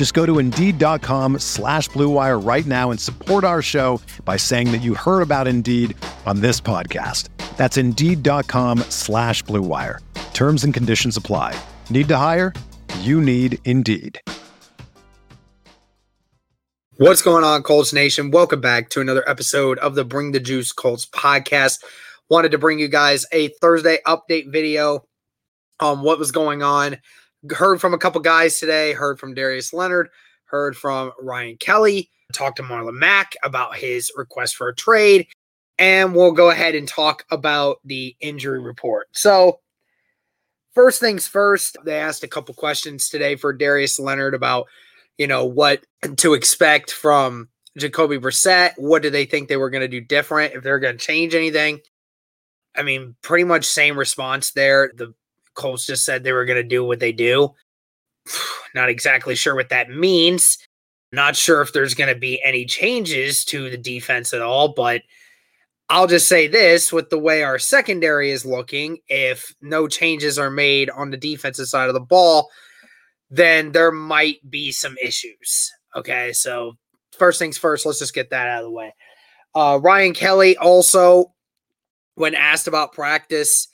Just go to Indeed.com slash BlueWire right now and support our show by saying that you heard about Indeed on this podcast. That's Indeed.com slash BlueWire. Terms and conditions apply. Need to hire? You need Indeed. What's going on, Colts Nation? Welcome back to another episode of the Bring the Juice Colts podcast. Wanted to bring you guys a Thursday update video on what was going on. Heard from a couple guys today, heard from Darius Leonard, heard from Ryan Kelly, talked to Marlon Mack about his request for a trade, and we'll go ahead and talk about the injury report. So, first things first, they asked a couple questions today for Darius Leonard about you know, what to expect from Jacoby Brissett. What do they think they were going to do different? If they're going to change anything? I mean, pretty much same response there. The Colts just said they were going to do what they do. Not exactly sure what that means. Not sure if there's going to be any changes to the defense at all, but I'll just say this with the way our secondary is looking, if no changes are made on the defensive side of the ball, then there might be some issues. Okay, so first things first, let's just get that out of the way. Uh, Ryan Kelly also, when asked about practice,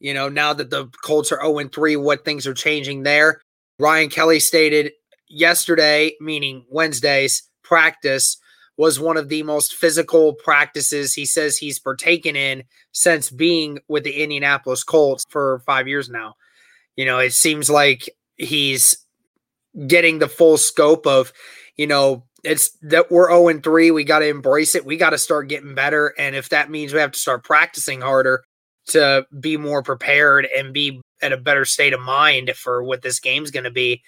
you know, now that the Colts are 0 3, what things are changing there? Ryan Kelly stated yesterday, meaning Wednesday's practice, was one of the most physical practices he says he's partaken in since being with the Indianapolis Colts for five years now. You know, it seems like he's getting the full scope of, you know, it's that we're 0 and 3. We got to embrace it. We got to start getting better. And if that means we have to start practicing harder to be more prepared and be at a better state of mind for what this game's going to be,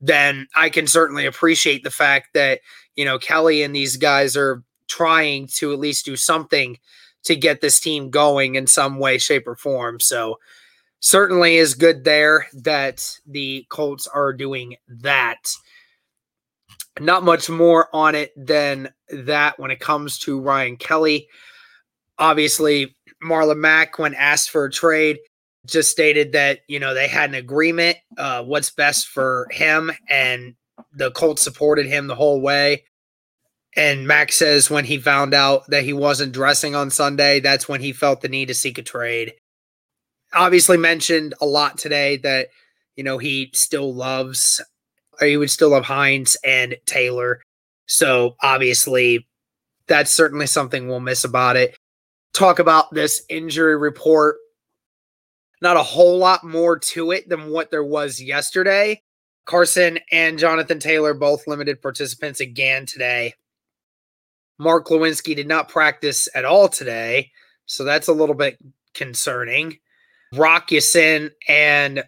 then I can certainly appreciate the fact that, you know, Kelly and these guys are trying to at least do something to get this team going in some way, shape, or form. So, certainly is good there that the Colts are doing that. Not much more on it than that when it comes to Ryan Kelly. Obviously, Marlon Mack, when asked for a trade, just stated that, you know, they had an agreement, uh, what's best for him, and the Colts supported him the whole way. And Mack says when he found out that he wasn't dressing on Sunday, that's when he felt the need to seek a trade obviously mentioned a lot today that you know he still loves he would still love Hines and Taylor. So obviously that's certainly something we'll miss about it. Talk about this injury report. Not a whole lot more to it than what there was yesterday. Carson and Jonathan Taylor both limited participants again today. Mark Glowinski did not practice at all today, so that's a little bit concerning. Rock and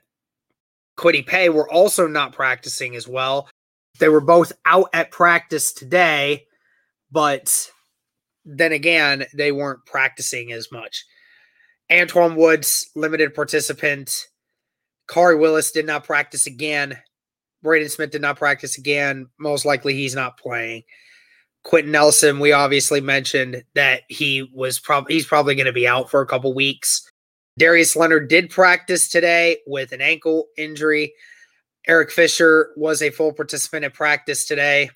Kwity Paye were also not practicing as well. They were both out at practice today, but then again, they weren't practicing as much. Antwaun Woods, limited participant. Khari Willis did not practice again. Braden Smith did not practice again. Most likely he's not playing. Quenton Nelson, we obviously mentioned that he was probably he's probably going to be out for a couple weeks. Darius Leonard did practice today with an ankle injury. Eric Fisher was a full participant at practice today.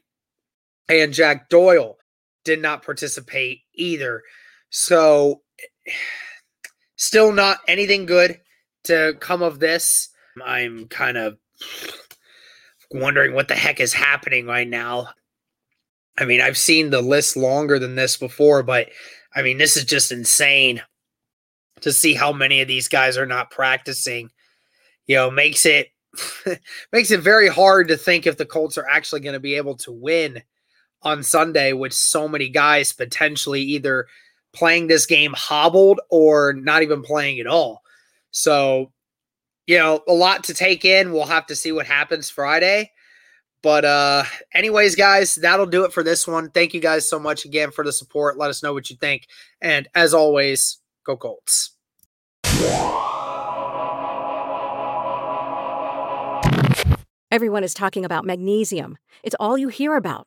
And Jack Doyle did not participate either. So, still not anything good to come of this. I'm kind of wondering what the heck is happening right now. I mean, I've seen the list longer than this before, but I mean, this is just insane to see how many of these guys are not practicing. You know, makes it makes it very hard to think if the Colts are actually going to be able to win on Sunday with so many guys potentially either playing this game hobbled or not even playing at all. So, you know, a lot to take in. We'll have to see what happens Friday. But uh anyways, guys, that'll do it for this one. Thank you guys so much again for the support. Let us know what you think. And as always, go Colts. Everyone is talking about magnesium. It's all you hear about.